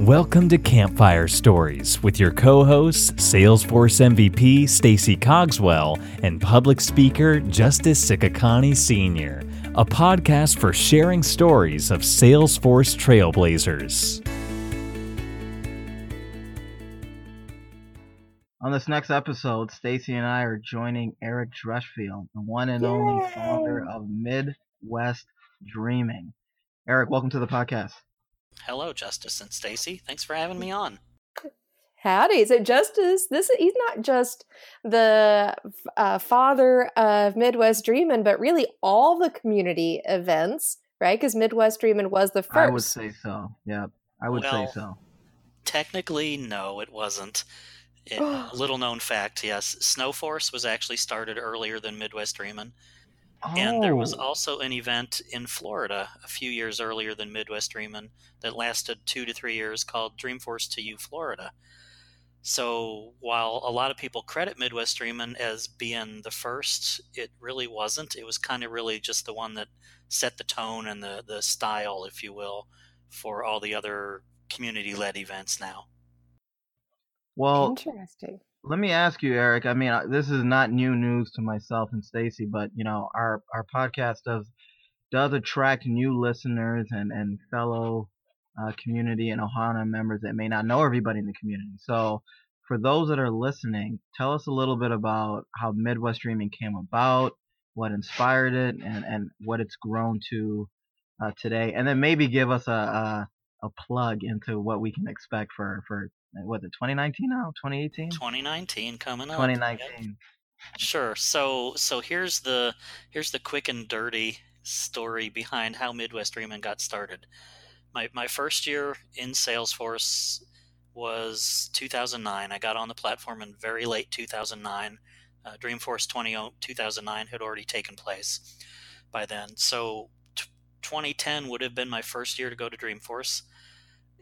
Welcome to Campfire Stories with your co-hosts Salesforce MVP Stacy Cogswell and public speaker Justice Sikakani Sr., a podcast for sharing stories of Salesforce trailblazers. On this next episode, Stacy and I are joining Eric Dreshfield, the one and only founder of Midwest Dreamin'. Eric, welcome to the podcast. Hello, Justice and Stacy. Thanks for having me on. Howdy. So Justice, this he's not just the uh, father of Midwest Dreamin', but really all the community events, right? Because Midwest Dreamin' was the first. I would say so. Yeah, I would well, say so. Technically, no, it wasn't. It, little known fact, yes, Snowforce was actually started earlier than Midwest Dreamin'. And there was Oh. also an event in Florida a few years earlier than Midwest Dreamin' that lasted two to three years called Dreamforce to You Florida. So while a lot of people credit Midwest Dreamin' as being the first, it really wasn't. It was kind of really just the one that set the tone and the, the style, if you will, for all the other community led events now. Well, Interesting. Let me ask you, Eric. I mean, uh, this is not new news to myself and Stacy, but you know, our our podcast does does attract new listeners and and fellow uh, community and Ohana members that may not know everybody in the community. So, for those that are listening, tell us a little bit about how Midwest Dreamin' came about, what inspired it, and and what it's grown to uh, today, and then maybe give us a, a a plug into what we can expect for for what the 2019 now 2018 2019 coming up. Yep. 2019 Sure. So so here's the here's the quick and dirty story behind how Midwest Dreamin' got started. My my first year in Salesforce was 2009. I got on the platform in very late 2009. Uh, Dreamforce 20, 2009 had already taken place by then. So 2010 would have been my first year to go to Dreamforce.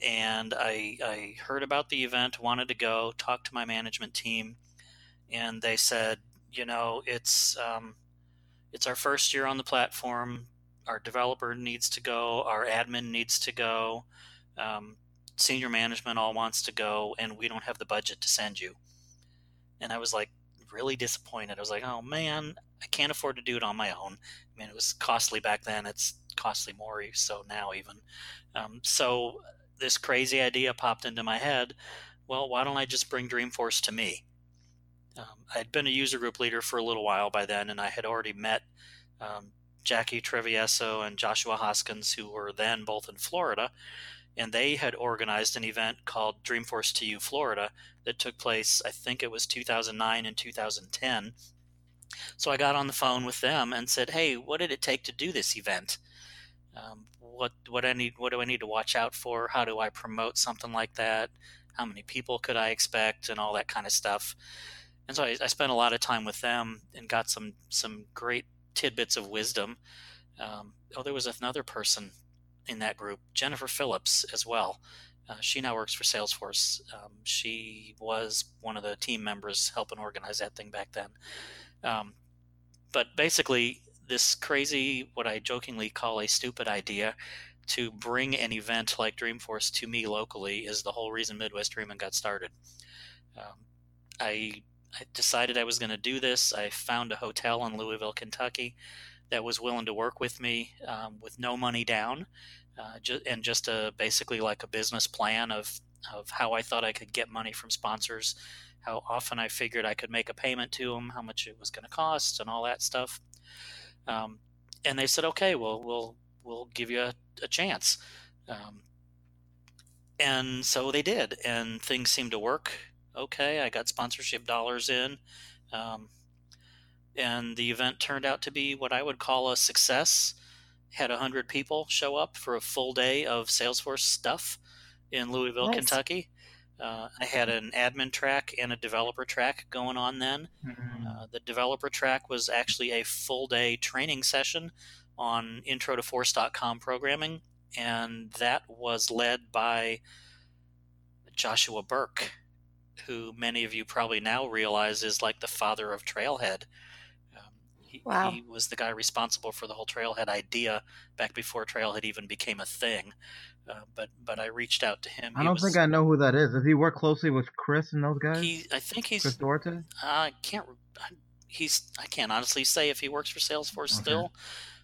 And I, I heard about the event, wanted to go, talked to my management team, and they said, you know, it's um, it's our first year on the platform. Our developer needs to go. Our admin needs to go. Um, senior management all wants to go, and we don't have the budget to send you. And I was like really disappointed. I was like, oh man, I can't afford to do it on my own. I mean, it was costly back then. It's costly more so now even. Um, so this crazy idea popped into my head. Well, why don't I just bring Dreamforce to me? Um, I'd been a user group leader for a little while by then, and I had already met um, Jackie Trevieso and Joshua Hoskins, who were then both in Florida, and they had organized an event called Dreamforce to You Florida that took place, I think it was 2009 and 2010. So I got on the phone with them and said, "Hey, what did it take to do this event? Um, what what I need? What do I need to watch out for? How do I promote something like that? How many people could I expect, and all that kind of stuff?" And so I, I spent a lot of time with them and got some some great tidbits of wisdom. Um, oh, there was another person in that group, Jennifer Phillips, as well. Uh, she now works for Salesforce. Um, she was one of the team members helping organize that thing back then. Um, but basically, this crazy, what I jokingly call a stupid idea, to bring an event like Dreamforce to me locally is the whole reason Midwest Dreamin' got started. Um, I I decided I was going to do this. I found a hotel in Louisville, Kentucky, that was willing to work with me um, with no money down, uh, ju- and just a basically like a business plan of of how I thought I could get money from sponsors, how often I figured I could make a payment to them, how much it was going to cost, and all that stuff. Um, and they said, "Okay, well, we'll we'll give you a, a chance." Um, and so they did, and things seemed to work okay. I got sponsorship dollars in. Um, and the event turned out to be what I would call a success. Had 100 people show up for a full day of Salesforce stuff in Louisville, Nice. Kentucky. Uh, I had an admin track and a developer track going on then. Mhm. Uh, the developer track was actually a full day training session on intro to force.com programming, and that was led by Joshua Birk, who many of you probably now realize is like the father of Trailhead. Um, he, Wow. he was the guy responsible for the whole Trailhead idea back before Trailhead even became a thing. Uh, but but I reached out to him. I don't was, think I know who that is. Does he work closely with Chris and those guys? He, I think he's Chris Duarte. I can't. He's. I can't honestly say if he works for Salesforce okay. still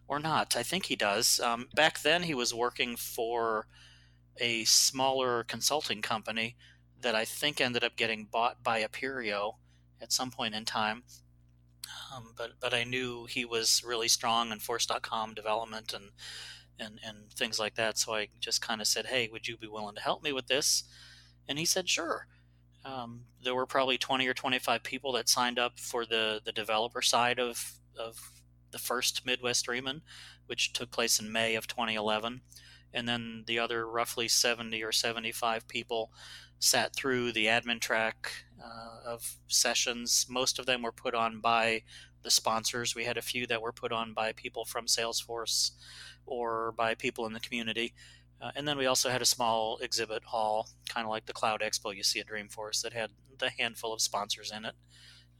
or not. I think he does. Um, back then, he was working for a smaller consulting company that I think ended up getting bought by Appirio at some point in time. Um, but but I knew he was really strong in Force.com development and and and things like that. So I just kind of said, "Hey, would you be willing to help me with this?" And he said, "Sure." Um, there were probably 20 or 25 people that signed up for the the developer side of of the first Midwest Dreamin', which took place in May of 2011, and then the other roughly 70 or 75 people sat through the admin track uh, of sessions. Most of them were put on by the sponsors. We had a few that were put on by people from Salesforce or by people in the community. Uh, and then we also had a small exhibit hall, kind of like the Cloud Expo you see at Dreamforce, that had the handful of sponsors in it.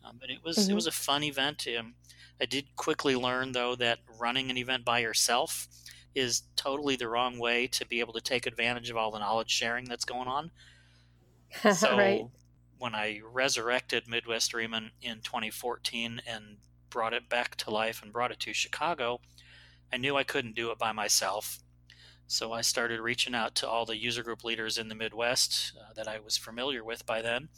Um, but it was mm-hmm. it was a fun event. Um, I did quickly learn though that running an event by yourself is totally the wrong way to be able to take advantage of all the knowledge sharing that's going on. So right. when I resurrected Midwest Dreamin' in 2014 and brought it back to life and brought it to Chicago, I knew I couldn't do it by myself. So I started reaching out to all the user group leaders in the Midwest uh, that I was familiar with by then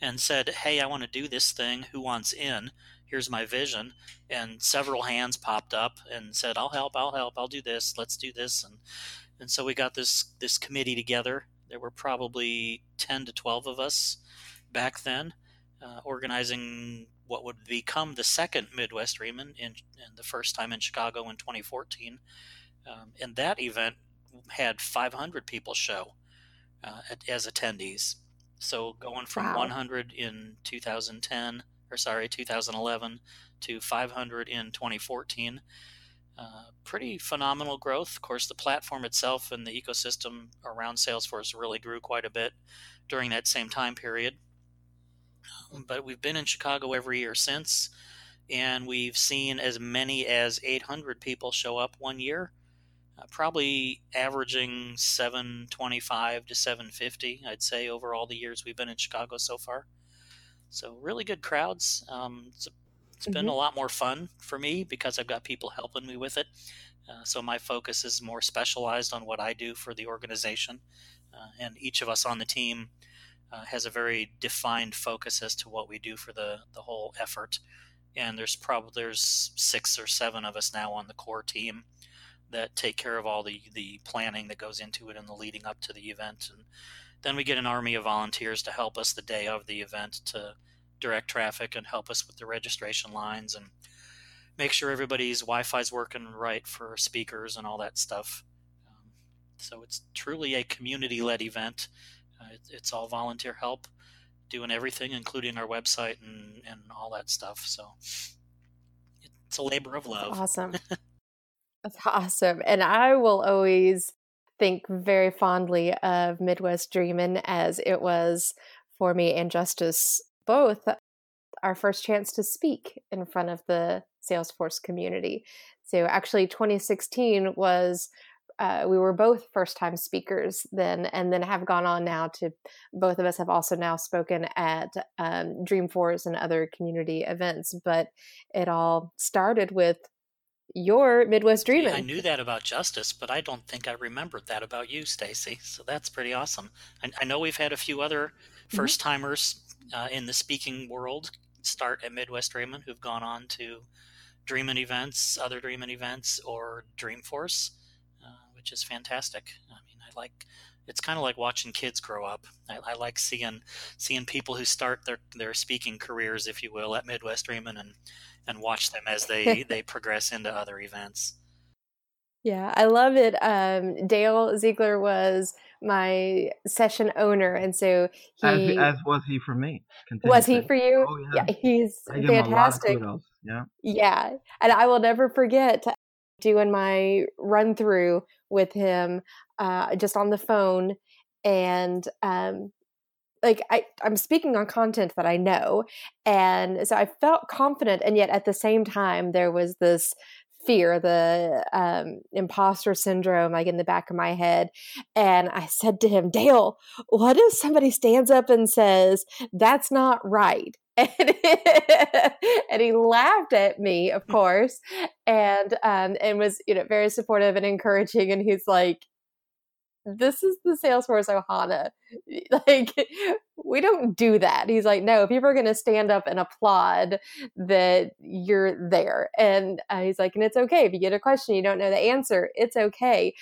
and said, Hey, I want to do this thing. Who wants in? Here's my vision. And several hands popped up and said, I'll help, I'll help, I'll do this, let's do this. And, and so we got this, this committee together. There were probably 10 to 12 of us back then, uh, organizing what would become the second Midwest in, in the first time in Chicago in 2014. Um, and that event had 500 people show uh, as attendees. So going from wow. 100 in 2010, or sorry, 2011 to 500 in 2014. Uh, pretty phenomenal growth. Of course, the platform itself and the ecosystem around Salesforce really grew quite a bit during that same time period. But we've been in Chicago every year since, and we've seen as many as 800 people show up one year, uh, probably averaging 725 to 750, I'd say, over all the years we've been in Chicago so far. So, really good crowds. Um, it's, it's mm-hmm. been a mm-hmm. lot more fun for me because I've got people helping me with it. Uh, so, my focus is more specialized on what I do for the organization. Uh, and each of us on the team uh, has a very defined focus as to what we do for the the whole effort. And there's probably there's six or seven of us now on the core team that take care of all the the planning that goes into it and the leading up to the event. And then we get an army of volunteers to help us the day of the event to direct traffic and help us with the registration lines and make sure everybody's Wi-Fi is working right for speakers and all that stuff. Um, so it's truly a community-led event uh, it, it's all volunteer help, doing everything, including our website and, and all that stuff. So it's a labor of love. That's awesome. That's awesome. And I will always think very fondly of Midwest Dreamin' as it was for me and Justice both our first chance to speak in front of the Salesforce community. So actually 2016 was uh, we were both first time speakers then, and then have gone on now to both of us have also now spoken at um, Dreamforce and other community events. But it all started with your Midwest Dreamin'. I knew that about Justice, but I don't think I remembered that about you, Stacy. So that's pretty awesome. I, I, know we've had a few other first timers mm-hmm. uh, in the speaking world start at Midwest Dreamin' who've gone on to Dreamin' events, other Dreamin' events, or Dreamforce which is fantastic. I mean, I like it's kind of like watching kids grow up. I, I, like seeing seeing people who start their their speaking careers, if you will, at Midwest Dreamin' and and watch them as they they progress into other events. Yeah, I love it. Um, Dale Ziegler was my session owner, and so he as, as was he for me. Was he for you? Oh, yeah. yeah he's fantastic. Yeah, yeah, and I will never forget doing my run through with him uh, just on the phone and um, like I, i'm speaking on content that i know and so i felt confident and yet at the same time there was this fear, the um, imposter syndrome, like in the back of my head. And I said to him, Dale, what if somebody stands up and says, that's not right? And, and he laughed at me, of course, and um, and was you know very supportive and encouraging. And he's like, this is the Salesforce Ohana. Like, we don't do that. He's like, no, people are going to stand up and applaud that you're there. And uh, he's like, and it's okay if you get a question, you don't know the answer, it's okay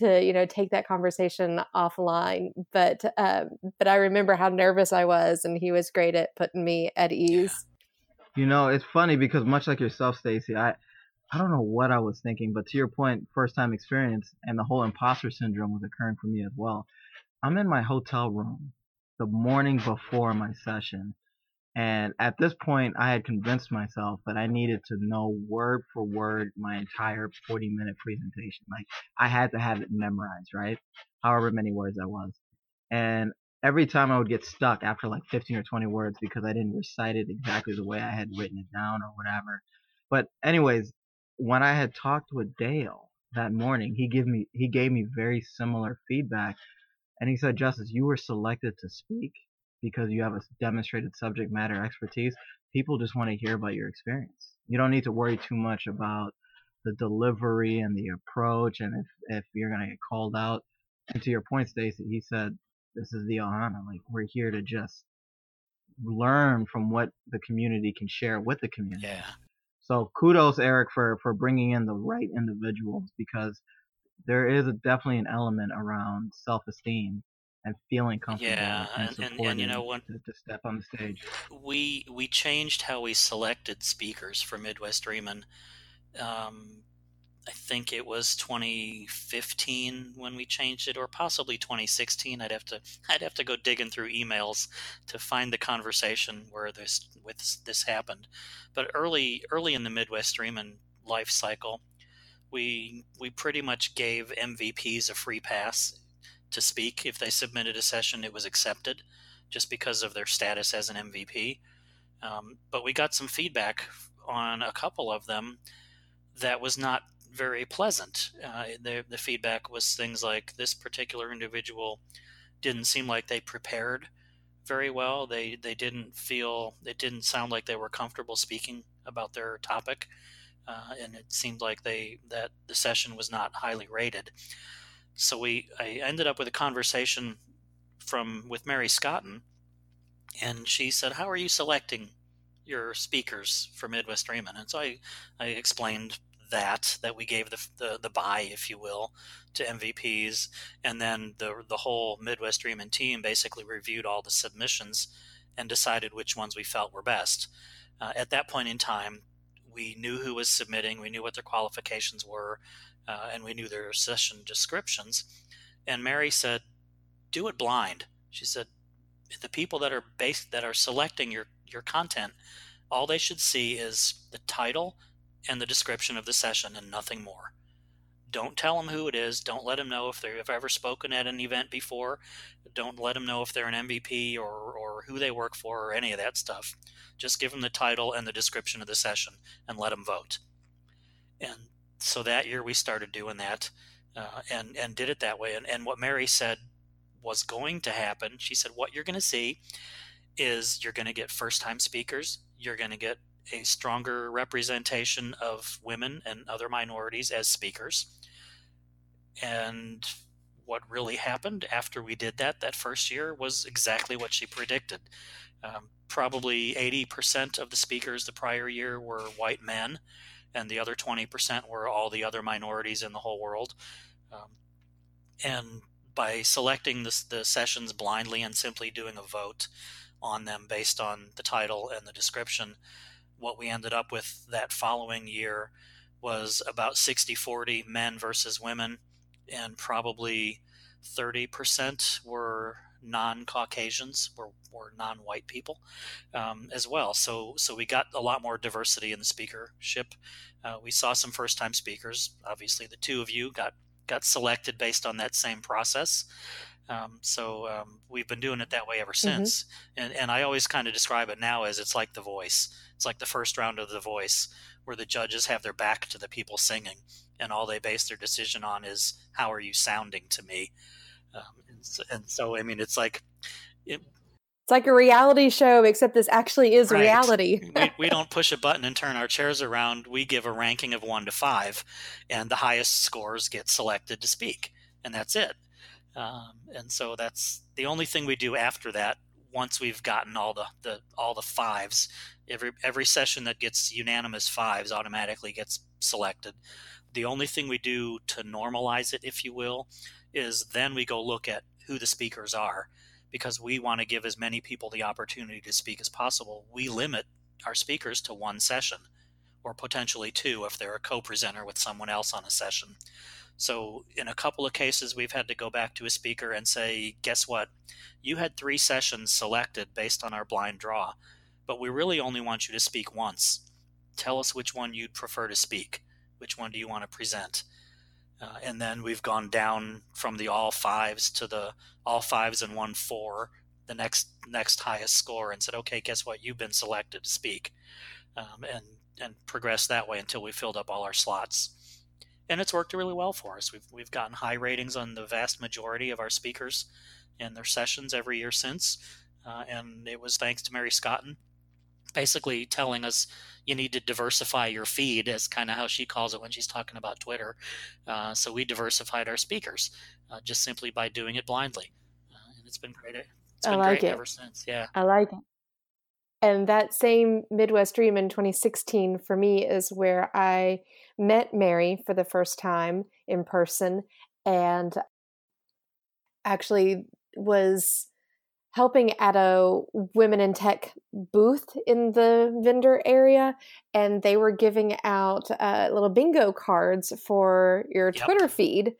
to you know take that conversation offline but um, but i remember how nervous i was and he was great at putting me at ease you know it's funny because much like yourself stacy i I don't know what I was thinking, but to your point, first time experience and the whole imposter syndrome was occurring for me as well. I'm in my hotel room the morning before my session. And at this point, I had convinced myself that I needed to know word for word my entire 40 minute presentation. Like I had to have it memorized, right? However many words I was. And every time I would get stuck after like 15 or 20 words because I didn't recite it exactly the way I had written it down or whatever. But anyways, when I had talked with Dale that morning, he gave me he gave me very similar feedback, and he said, "Justice, you were selected to speak because you have a demonstrated subject matter expertise. People just want to hear about your experience. You don't need to worry too much about the delivery and the approach, and if if you're gonna get called out." And to your point, Stacy, he said, "This is the Ohana. Like we're here to just." learn from what the community can share with the community. Yeah. So kudos, Eric, for for bringing in the right individuals because there is a, definitely an element around self-esteem and feeling comfortable yeah, and, and, and, and you know when to, to, step on the stage. We we changed how we selected speakers for Midwest Dreamin'. Um, I think it was 2015 when we changed it, or possibly 2016. I'd have to I'd have to go digging through emails to find the conversation where this with this happened. But early early in the Midwest Dreamin' life cycle, we we pretty much gave MVPs a free pass to speak. If they submitted a session, it was accepted, just because of their status as an MVP. Um, but we got some feedback on a couple of them that was not very pleasant. Uh, the, the feedback was things like this particular individual didn't seem like they prepared very well. They they didn't feel it didn't sound like they were comfortable speaking about their topic, uh, and it seemed like they that the session was not highly rated. So we I ended up with a conversation from with Mary Scotton, and she said, "How are you selecting your speakers for Midwest Dreamin'?" And so I I explained that that we gave the, the the buy, if you will, to MVPs, and then the the whole Midwest Dreamin' team basically reviewed all the submissions and decided which ones we felt were best. Uh, at that point in time, we knew who was submitting, we knew what their qualifications were, uh, and we knew their session descriptions. And Mary said, "Do it blind." She said, "The people that are based that are selecting your your content." all they should see is the title and the description of the session and nothing more. Don't tell them who it is. Don't let them know if they've ever spoken at an event before. Don't let them know if they're an MVP or, or who they work for or any of that stuff. Just give them the title and the description of the session and let them vote. And so that year we started doing that uh, and, and did it that way. And, and what Mary said was going to happen, she said, what you're going to see is you're going to get first time speakers, you're going to get a stronger representation of women and other minorities as speakers. And what really happened after we did that that first year was exactly what she predicted. Um, probably 80% of the speakers the prior year were white men, and the other 20% were all the other minorities in the whole world. Um, and by selecting the, the sessions blindly and simply doing a vote on them based on the title and the description, what we ended up with that following year was about 60 40 men versus women, and probably 30% were non-Caucasians, were, were non-white people um, as well. So so we got a lot more diversity in the speakership. Uh, we saw some first-time speakers. Obviously, the two of you got got selected based on that same process. Um, so um, we've been doing it that way ever mm-hmm. since. Mm-hmm. And and I always kind of describe it now as it's like The Voice. It's like the first round of The Voice, where the judges have their back to the people singing, and all they base their decision on is how are you sounding to me. Um, and, so, and, so, I mean, it's like it, it's like a reality show, except this actually is right. reality. we, we don't push a button and turn our chairs around. We give a ranking of one to five, and the highest scores get selected to speak, and that's it. Um, and so that's the only thing we do after that. Once we've gotten all the, the all the fives, every every session that gets unanimous fives automatically gets selected. The only thing we do to normalize it, if you will, is then we go look at who the speakers are because we want to give as many people the opportunity to speak as possible, we limit our speakers to one session or potentially two if they're a co presenter with someone else on a session. So, in a couple of cases, we've had to go back to a speaker and say, Guess what? You had three sessions selected based on our blind draw, but we really only want you to speak once. Tell us which one you'd prefer to speak. Which one do you want to present? Uh, and then we've gone down from the all fives to the all fives and one four, the next next highest score, and said, "Okay, guess what? You've been selected to speak," um, and and progress that way until we filled up all our slots. And it's worked really well for us. We've we've gotten high ratings on the vast majority of our speakers and their sessions every year since, uh, and it was thanks to Mary Scotton basically telling us you need to diversify your feed is kind of how she calls it when she's talking about twitter. Uh, so we diversified our speakers uh, just simply by doing it blindly. Uh, and it's been great it's been like great it. ever since yeah. I like it. And that same midwest dream in 2016 for me is where i met mary for the first time in person and actually was helping at a women in tech booth in the vendor area and they were giving out uh, little bingo cards for your yep. twitter feed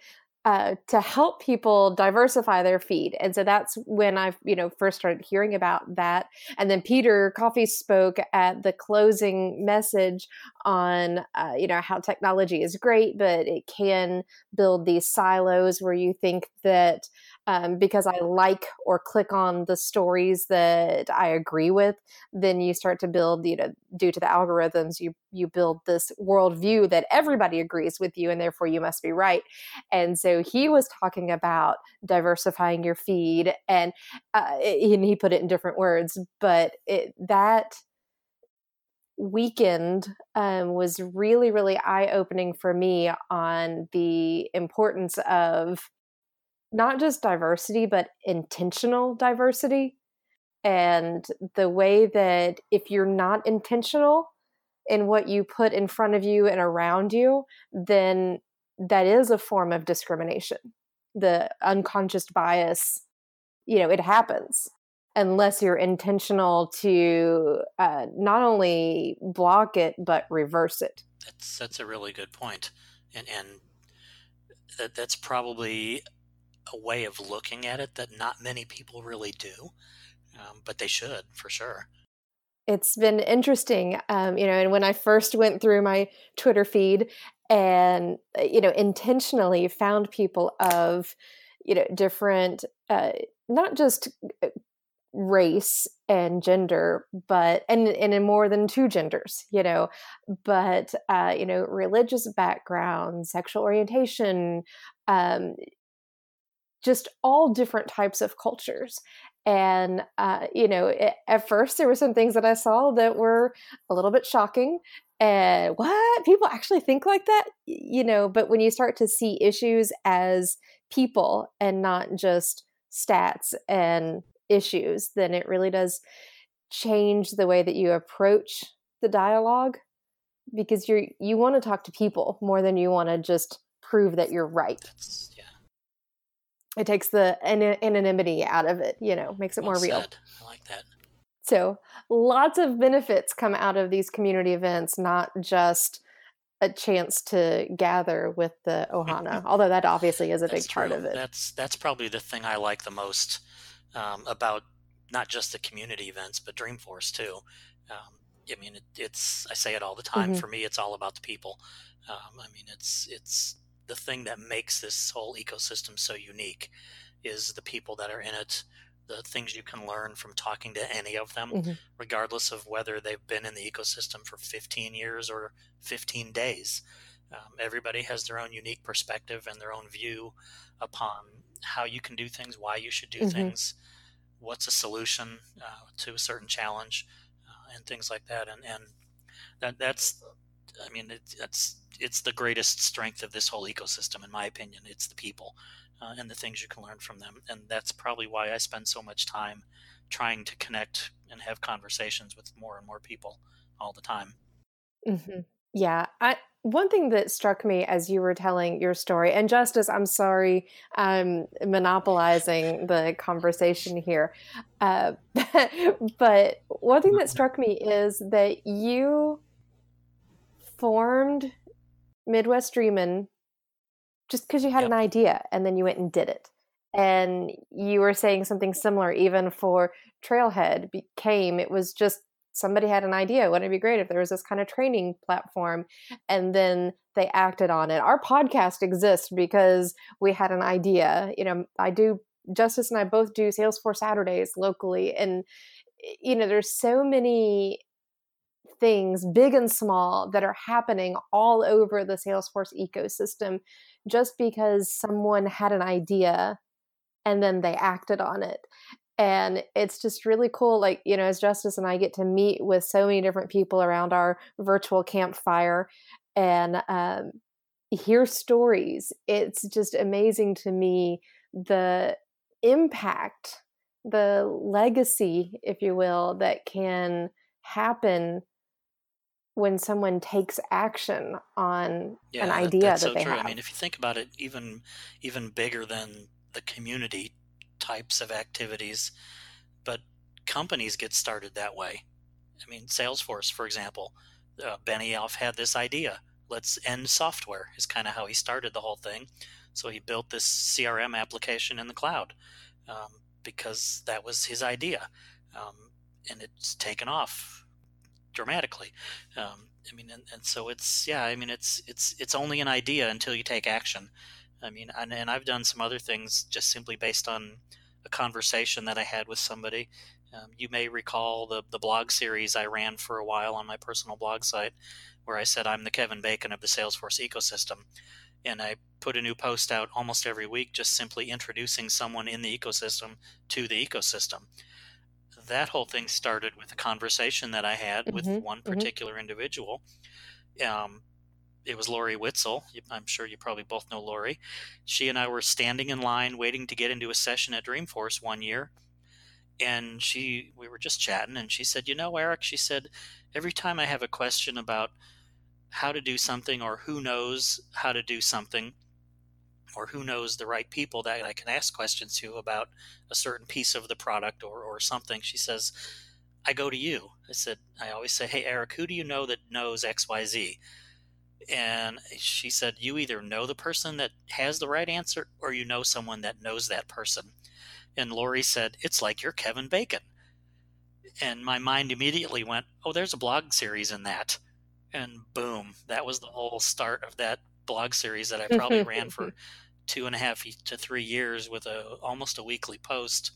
uh, to help people diversify their feed and so that's when i you know first started hearing about that and then peter coffee spoke at the closing message on uh, you know how technology is great but it can build these silos where you think that um, because I like or click on the stories that I agree with, then you start to build, you know, due to the algorithms, you you build this worldview that everybody agrees with you, and therefore you must be right. And so he was talking about diversifying your feed, and uh, and he put it in different words, but it, that weekend um, was really really eye opening for me on the importance of not just diversity, but intentional diversity. And the way that if you're not intentional in what you put in front of you and around you, then that is a form of discrimination. The unconscious bias, you know, it happens unless you're intentional to uh, not only block it but reverse it. That's that's a really good point, and and that, that's probably a way of looking at it that not many people really do, um, but they should for sure. It's been interesting, um, you know, and when I first went through my Twitter feed and, uh, you know, intentionally found people of, you know, different, uh, not just uh, race and gender but and and in more than two genders you know but uh you know religious background sexual orientation um just all different types of cultures. And uh, you know it, at first there were some things that i saw that were a little bit shocking and what? People actually think like that? You know but when you start to see issues as people and not just stats and issues then it really does change the way that you approach the dialogue because you're you want to talk to people more than you want to just prove that you're right it takes the anonymity out of it you know makes it well more real. i like that. So lots of benefits come out of these community events not just a chance to gather with the ohana although that obviously is a big part of it. That's that's probably the thing i like the most um, about not just the community events but dreamforce too. Um, i mean it, it's i say it all the time mm-hmm. for me it's all about the people. Um, i mean it's it's the thing that makes this whole ecosystem so unique is the people that are in it, the things you can learn from talking to any of them, Mhm. regardless of whether they've been in the ecosystem for 15 years or 15 days. Um, everybody has their own unique perspective and their own view upon how you can do things, why you should do Mhm. things, what's a solution uh, to a certain challenge, uh, and things like that. And and that that's, I mean, it, that's it's the greatest strength of this whole ecosystem, in my opinion. It's the people uh, and the things you can learn from them, and that's probably why I spend so much time trying to connect and have conversations with more and more people all the time. hmm Yeah. I, one thing that struck me as you were telling your story, and Justice, I'm sorry, I'm monopolizing the conversation here. Uh, but one thing that struck me is that you formed Midwest Dreamin' just because you had Yep. an idea and then you went and did it. And you were saying something similar even for Trailhead became it was just somebody had an idea. Wouldn't it be great if there was this kind of training platform and then they acted on it? Our podcast exists because we had an idea. You know, I do Justice and I both do Salesforce Saturdays locally and you know, there's so many things, big and small, that are happening all over the Salesforce ecosystem just because someone had an idea and then they acted on it. And it's just really cool. Like, you know, as Justice and I get to meet with so many different people around our virtual campfire and um, hear stories, it's just amazing to me the impact, the legacy, if you will, that can happen when someone takes action on Yeah, an that- idea that's that so they true. have. I mean, if you think about it, even even bigger than the community types of activities, but companies get started that way. I mean, Salesforce, for example, uh, Benioff had this idea. Let's end software is kind of how he started the whole thing. So he built this CRM application in the cloud um, because that was his idea, um, and it's taken off dramatically. Um, I mean, and, and so it's yeah. I mean, it's it's it's only an idea until you take action. I mean, and, and I've done some other things just simply based on a conversation that I had with somebody. Um, you may recall the the blog series I ran for a while on my personal blog site, where I said I'm the Kevin Bacon of the Salesforce ecosystem, and I put a new post out almost every week, just simply introducing someone in the ecosystem to the ecosystem. That whole thing started with a conversation that I had with Mhm, one mhm. particular individual. Um, it was Lori Witzel. I'm sure you probably both know Lori. She and I were standing in line waiting to get into a session at Dreamforce one year. And she, we were just chatting, and she said, You know, Eric, she said, every time I have a question about how to do something or who knows how to do something or who knows the right people that I can ask questions to about a certain piece of the product or, or something, she says, I go to you. I said, I always say, Hey, Eric, who do you know that knows XYZ? And she said, You either know the person that has the right answer or you know someone that knows that person. And Lori said, It's like you're Kevin Bacon. And my mind immediately went, Oh, there's a blog series in that. And boom, that was the whole start of that blog series that I probably ran for two and a half to three years with a almost a weekly post.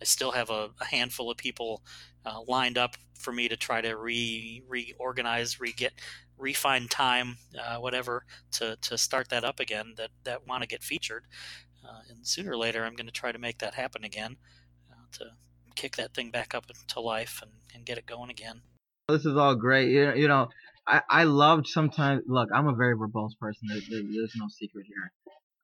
I still have a, a handful of people uh, lined up for me to try to re reorganize, re get, refine time, uh, whatever, to, to start that up again. That that want to get featured, uh, and sooner or later, I'm going to try to make that happen again, uh, to kick that thing back up into life and, and get it going again. This is all great. You know, you know I, I loved sometimes. Look, I'm a very verbose person. There, there, there's no secret here.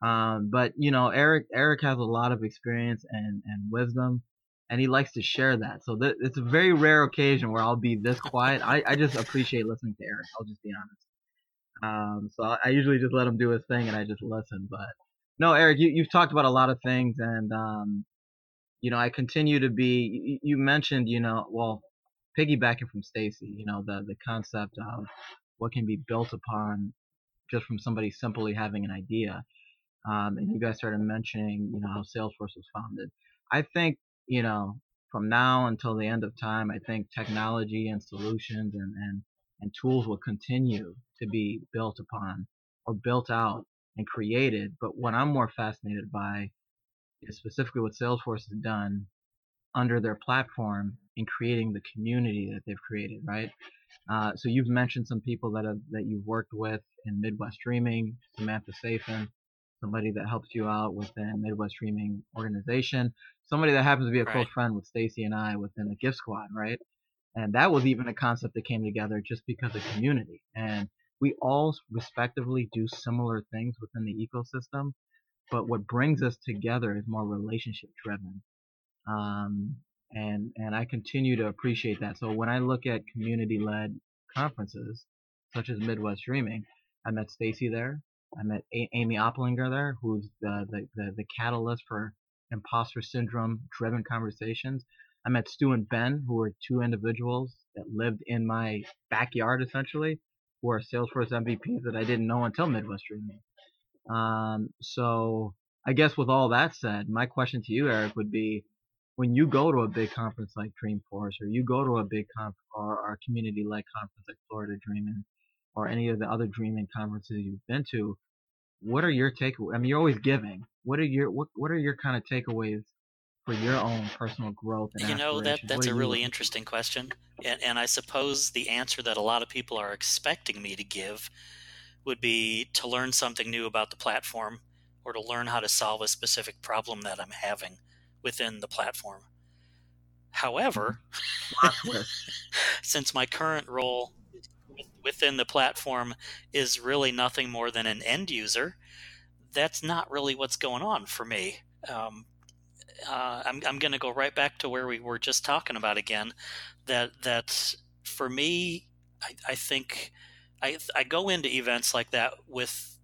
Um, but you know, Eric Eric has a lot of experience and and wisdom, and he likes to share that. So th- it's a very rare occasion where I'll be this quiet. I, I just appreciate listening to Eric. I'll just be honest. Um, so I, I usually just let him do his thing and I just listen. But no, Eric, you you've talked about a lot of things, and um, you know, I continue to be. You, you mentioned, you know, well, piggybacking from Stacy, you know, the the concept of what can be built upon just from somebody simply having an idea. Um, and you guys started mentioning, you know, how Salesforce was founded. I think, you know, from now until the end of time, I think technology and solutions and, and, and tools will continue to be built upon or built out and created. But what I'm more fascinated by is specifically what Salesforce has done under their platform in creating the community that they've created, right? Uh, so you've mentioned some people that have, that you've worked with in Midwest Dreamin', Samantha Safin, somebody that helps you out within Midwest Dreamin' organization, somebody that happens to be a Right. close friend with Stacy and I within the Gift Squad, right? And that was even a concept that came together just because of community. And we all respectively do similar things within the ecosystem, but what brings us together is more relationship driven. Um, and and I continue to appreciate that. So when I look at community led conferences such as Midwest Dreamin', I met Stacy there. I met A- Amy Opplinger there, who's the, the, the, the catalyst for imposter syndrome driven conversations. I met Stu and Ben, who were two individuals that lived in my backyard essentially, who are Salesforce MVPs that I didn't know until Midwest Dreamin'. Um, so I guess with all that said, my question to you, Eric, would be when you go to a big conference like Dreamforce or you go to a big conf or, or community like conference like Florida Dreamin' or any of the other dreaming conferences you've been to, what are your takeaways? I mean, you're always giving. What are your what what are your kind of takeaways for your own personal growth and You know that that's a really interesting question, and, and I suppose the answer that a lot of people are expecting me to give would be to learn something new about the platform or to learn how to solve a specific problem that I'm having within the platform. However, since my current role within the platform is really nothing more than an end user, that's not really what's going on for me. Um, uh, I'm, I'm going to go right back to where we were just talking about again. That that for me, I, I think I I go into events like that with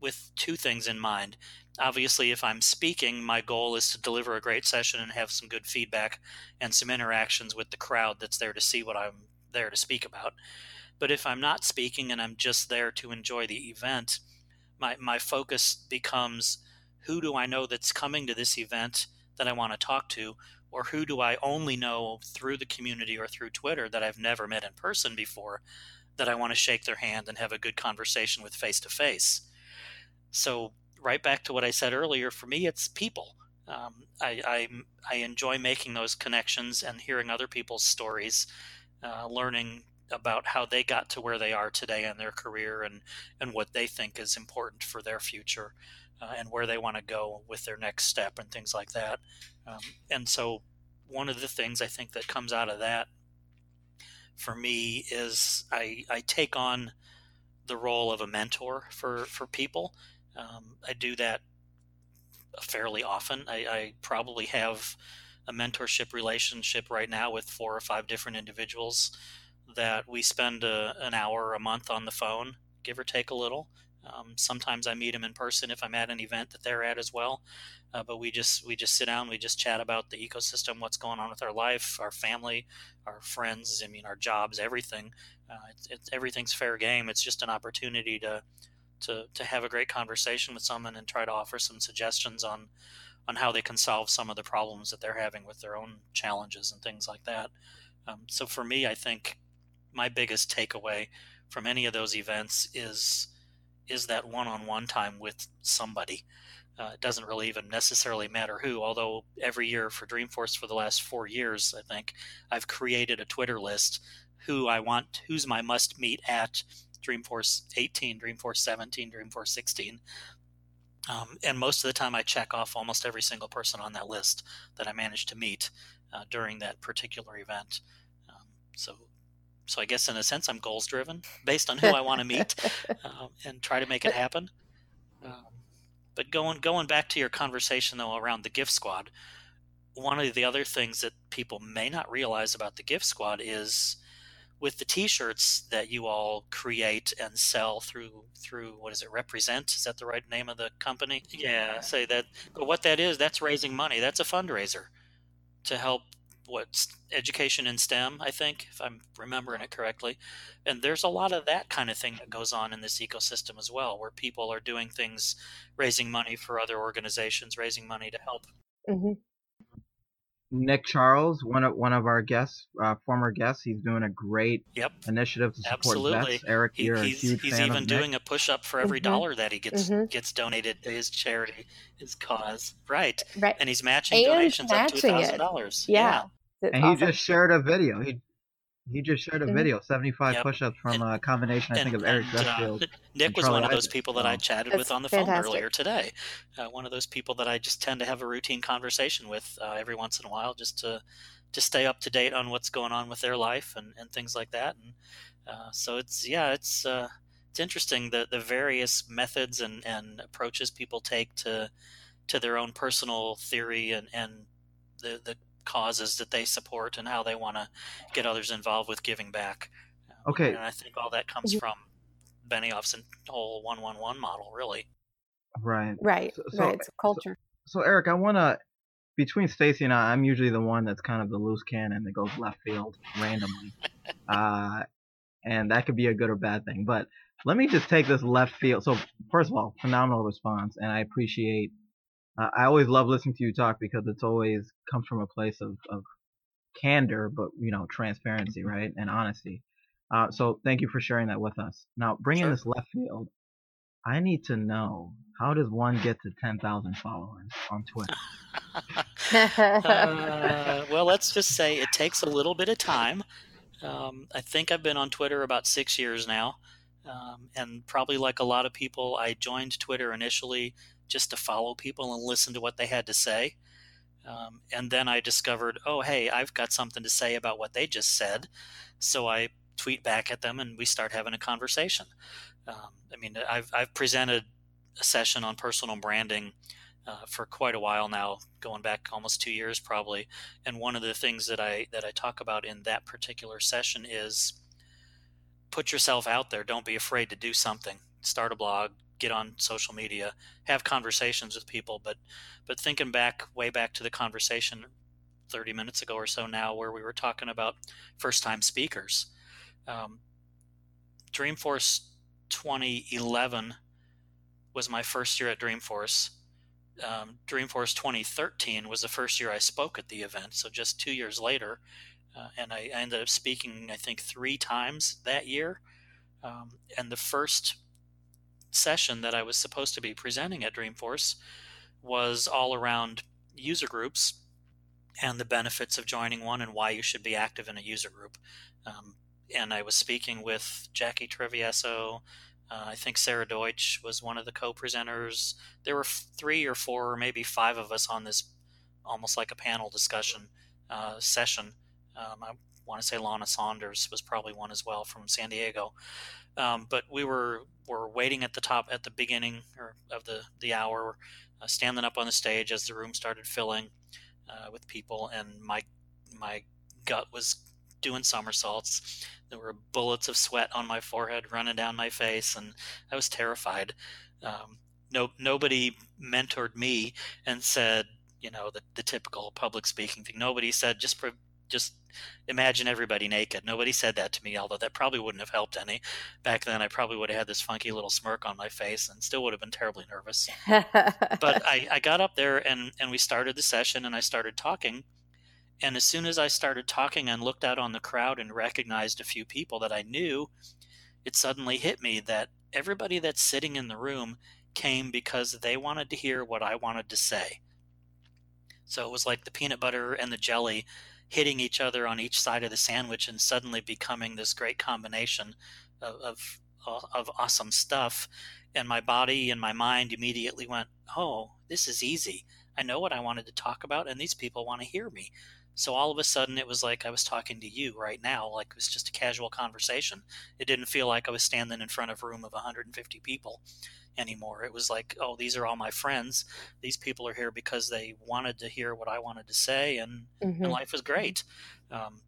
with two things in mind. Obviously, if I'm speaking, my goal is to deliver a great session and have some good feedback and some interactions with the crowd that's there to see what I'm there to speak about. But if I'm not speaking and I'm just there to enjoy the event, my, my focus becomes who do I know that's coming to this event that I want to talk to, or who do I only know through the community or through Twitter that I've never met in person before that I want to shake their hand and have a good conversation with face to face. So, right back to what I said earlier, for me, it's people. Um, I, I, I enjoy making those connections and hearing other people's stories, uh, learning about how they got to where they are today in their career and, and what they think is important for their future uh, and where they want to go with their next step and things like that. Um, and so, one of the things I think that comes out of that for me is I, I take on the role of a mentor for, for people. Um, I do that fairly often. I, I probably have a mentorship relationship right now with four or five different individuals that we spend a, an hour a month on the phone, give or take a little. Um, sometimes I meet them in person if I'm at an event that they're at as well. Uh, but we just we just sit down, we just chat about the ecosystem, what's going on with our life, our family, our friends. I mean, our jobs, everything. Uh, it's, it's everything's fair game. It's just an opportunity to to to have a great conversation with someone and try to offer some suggestions on on how they can solve some of the problems that they're having with their own challenges and things like that. Um, so for me, I think my biggest takeaway from any of those events is is that one-on-one time with somebody. Uh, it doesn't really even necessarily matter who, although every year for Dreamforce for the last four years, I think I've created a Twitter list who I want, who's my must meet at Dreamforce 18, Dreamforce 17, Dreamforce 16. Um, and most of the time, I check off almost every single person on that list that I managed to meet uh, during that particular event. Um, so, so I guess in a sense, I'm goals driven based on who I want to meet um, and try to make it happen. Um, but going going back to your conversation though around the gift squad, one of the other things that people may not realize about the gift squad is with the t-shirts that you all create and sell through through what is it represent? Is that the right name of the company? Yeah. Say that but what that is that's raising money. That's a fundraiser to help what education in stem i think if i'm remembering it correctly. And there's a lot of that kind of thing that goes on in this ecosystem as well where people are doing things raising money for other organizations raising money to help hmm Nick Charles, one of one of our guests, uh, former guests, he's doing a great Yep. initiative to support Absolutely. vets. Eric, He, you're a he's huge he's fan even of doing Nick. a push up for every Mhm. dollar that he gets Mhm. gets donated to his charity, his cause. Right. Right. And he's matching And donations up to matching thousand dollars. Yeah. It's and he just shared a video. He he just shared a video, 75 Yep. push-ups from And- a combination, I think, of Eric and, uh, Nick was one of those people that I chatted That's with on the phone earlier today. Uh, one of those people that I just tend to have a routine conversation with uh, every once in a while, just to to stay up to date on what's going on with their life and, and things like that. And uh, so it's yeah, it's uh, it's interesting the the various methods and, and approaches people take to to their own personal theory and and the the causes that they support and how they want to get others involved with giving back. Okay. and I think all that comes from Benioff's whole one one one model, really. Right. right. so- so- right. It's a culture. So Eric, I want to between Stacy and I, I'm usually the one that's kind of the loose cannon that goes left field randomly, uh, and that could be a good or bad thing. But let me just take this left field. So first of all, phenomenal response, and I appreciate. Uh, I always love listening to you talk because it's always comes from a place of, of candor, but you know transparency, right, and honesty. Uh, so thank you for sharing that with us. Now bringing Sure. this left field, I need to know how does one get to 10,000 followers on Twitter? uh, well, let's just say it takes a little bit of time. Um, I think I've been on Twitter about six years now. Um, and probably like a lot of people, I joined Twitter initially just to follow people and listen to what they had to say. Um, and then I discovered, oh, hey, I've got something to say about what they just said. So I tweet back at them and we start having a conversation. Um, I mean, I've, I've presented a session on personal branding uh, for quite a while now, going back almost two years probably. And one of the things that I that I talk about in that particular session is put yourself out there. Don't be afraid to do something. Start a blog, get on social media, have conversations with people. But but thinking back way back to the conversation 30 minutes ago or so now, where we were talking about first time speakers. Um, Dreamforce 2011 was my first year at Dreamforce um, Dreamforce 2013 was the first year I spoke at the event. So just two years later, uh, and I, I ended up speaking, I think, three times that year. Um, and the first session that I was supposed to be presenting at Dreamforce was all around user groups and the benefits of joining one and why you should be active in a user group. Um, and I was speaking with Jackie Trevieso, uh, I think Sarah Deutsch was one of the co-presenters. There were three or four, or maybe five of us on this, almost like a panel discussion uh, session. Um, I want to say Lana Saunders was probably one as well from San Diego. Um, but we were were waiting at the top at the beginning of the the hour, uh, standing up on the stage as the room started filling uh, with people, and my my gut was doing somersaults. There were bullets of sweat on my forehead running down my face, and I was terrified. Um, no, nobody mentored me and said, you know, the, the typical public speaking thing. Nobody said just pre- just imagine everybody naked. Nobody said that to me, although that probably wouldn't have helped any. Back then, I probably would have had this funky little smirk on my face and still would have been terribly nervous but I, I got up there and, and we started the session and I started talking. And as soon as I started talking and looked out on the crowd and recognized a few people that I knew, it suddenly hit me that everybody that's sitting in the room came because they wanted to hear what I wanted to say. So it was like the peanut butter and the jelly hitting each other on each side of the sandwich and suddenly becoming this great combination of, of, of awesome stuff and my body and my mind immediately went, "Oh, this is easy. I know what I wanted to talk about, and these people want to hear me." So all of a sudden, it was like I was talking to you right now, like it was just a casual conversation. It didn't feel like I was standing in front of a room of 150 people anymore. It was like, "Oh, these are all my friends. These people are here because they wanted to hear what I wanted to say, and, Mhm. and life was great." Um,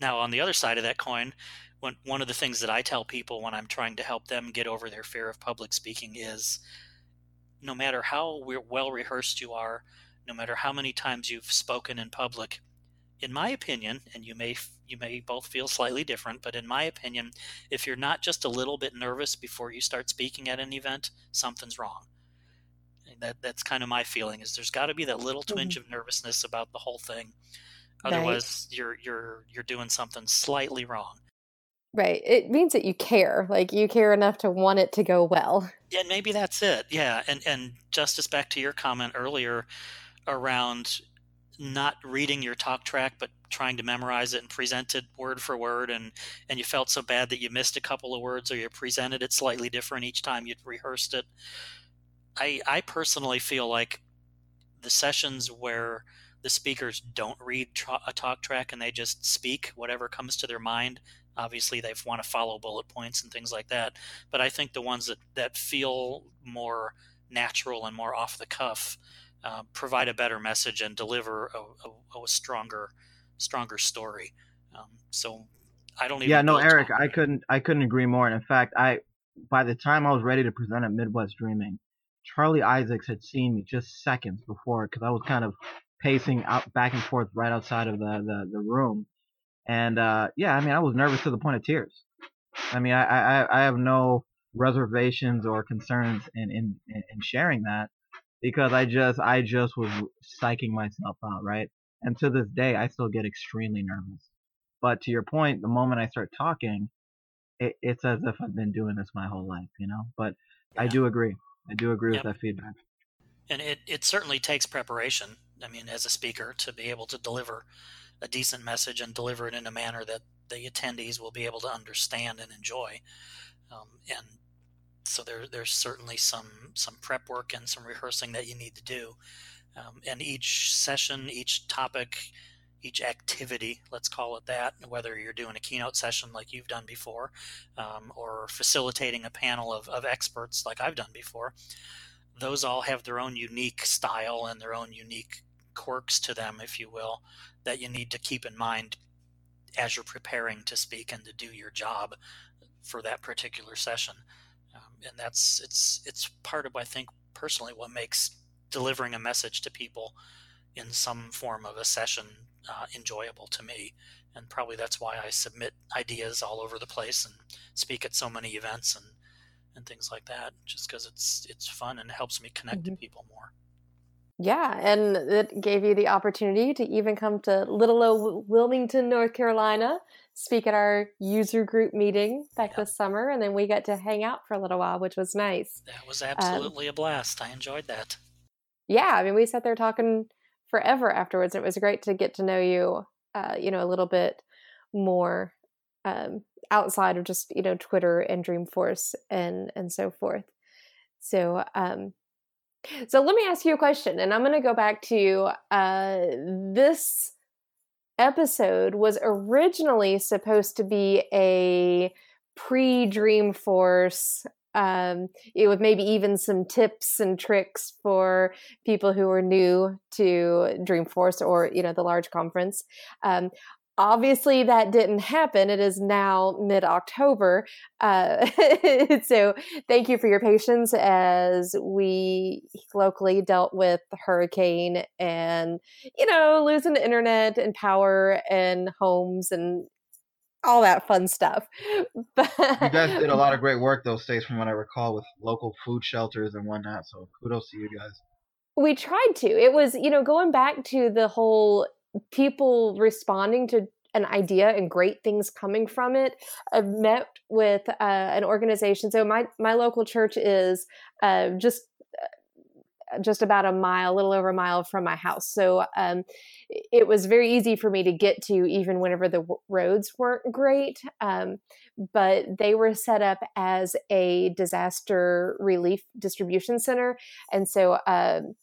now, on the other side of that coin, one, one of the things that I tell people when I'm trying to help them get over their fear of public speaking is no matter how well rehearsed you are, no matter how many times you've spoken in public, in my opinion, and you may you may both feel slightly different, but in my opinion, if you're not just a little bit nervous before you start speaking at an event, something's wrong. That that's kind of my feeling. Is there's got to be that little twinge Mhm. of nervousness about the whole thing. Right. Otherwise, you're you're you're doing something slightly wrong. Right. It means that you care. Like you care enough to want it to go well. Yeah, maybe that's it. Yeah, and and Justice, back to your comment earlier around not reading your talk track but trying to memorize it and present it word for word and and you felt so bad that you missed a couple of words or you presented it slightly different each time you rehearsed it. I i personally feel like the sessions where the speakers don't read a talk track and they just speak whatever comes to their mind obviously they want to follow bullet points and things like that but i think the ones that that feel more natural and more off the cuff uh, provide a better message and deliver a, a, a stronger stronger story um, so i don't even Yeah, no, Eric, I couldn't I couldn't agree more. And in fact, I by the time I was ready to present at Midwest Dreamin', Charlie Isaacs had seen me just seconds before because I was kind of pacing out back and forth right outside of the the, the room. And uh, yeah, I mean, I was nervous to the point of tears. I mean, I I, I have no reservations or concerns in, in in sharing that because I just I just was psyching myself out, right? And to this day, I still get extremely nervous. But to your point, the moment I start talking, it, it's as if I've been doing this my whole life, you know. But I do agree. I do agree Yep. with that feedback. and it, it certainly takes preparation i mean as a speaker to be able to deliver a decent message and deliver it in a manner that the attendees will be able to understand and enjoy um, and so there, there's certainly some some prep work and some rehearsing that you need to do um, and each session each topic each activity let's call it that whether you're doing a keynote session like you've done before um, or facilitating a panel of, of experts like i've done before those all have their own unique style and their own unique quirks to them, if you will, that you need to keep in mind as you're preparing to speak and to do your job for that particular session. Um, and that's it's it's part of I think personally what makes delivering a message to people in some form of a session uh, enjoyable to me. And probably that's why I submit ideas all over the place and speak at so many events and and things like that just because it's it's fun and it helps me connect to Mhm. people more Yeah, and it gave you the opportunity to even come to little old Wilmington, North Carolina, speak at our user group meeting back Yeah. this summer, and then we got to hang out for a little while, which was nice. that was absolutely a blast i enjoyed that Yeah, I mean, we sat there talking forever afterwards. and It was great to get to know you, uh, you know, a little bit more um, outside of just you know Twitter and Dreamforce and and so forth. So, um, so let me ask you a question, and I'm going to go back to uh, this episode was originally supposed to be a pre Dreamforce um, it with maybe even some tips and tricks for people who are new to Dreamforce or you know the large conference. Um, obviously, that didn't happen. It is now mid October, uh, so thank you for your patience as we locally dealt with hurricane and you know losing the internet and power and homes and all that fun stuff. But You guys did a lot of great work those days, from what I recall, with local food shelters and whatnot. So kudos to you guys. we tried to it was you know going back to the whole people responding to an idea and great things coming from it. I've met with uh, an organization so my my local church is uh, just just about a mile a little over a mile from my house. So um, it was very easy for me to get to even whenever the w- roads weren't great um, but they were set up as a disaster relief distribution center. And so um,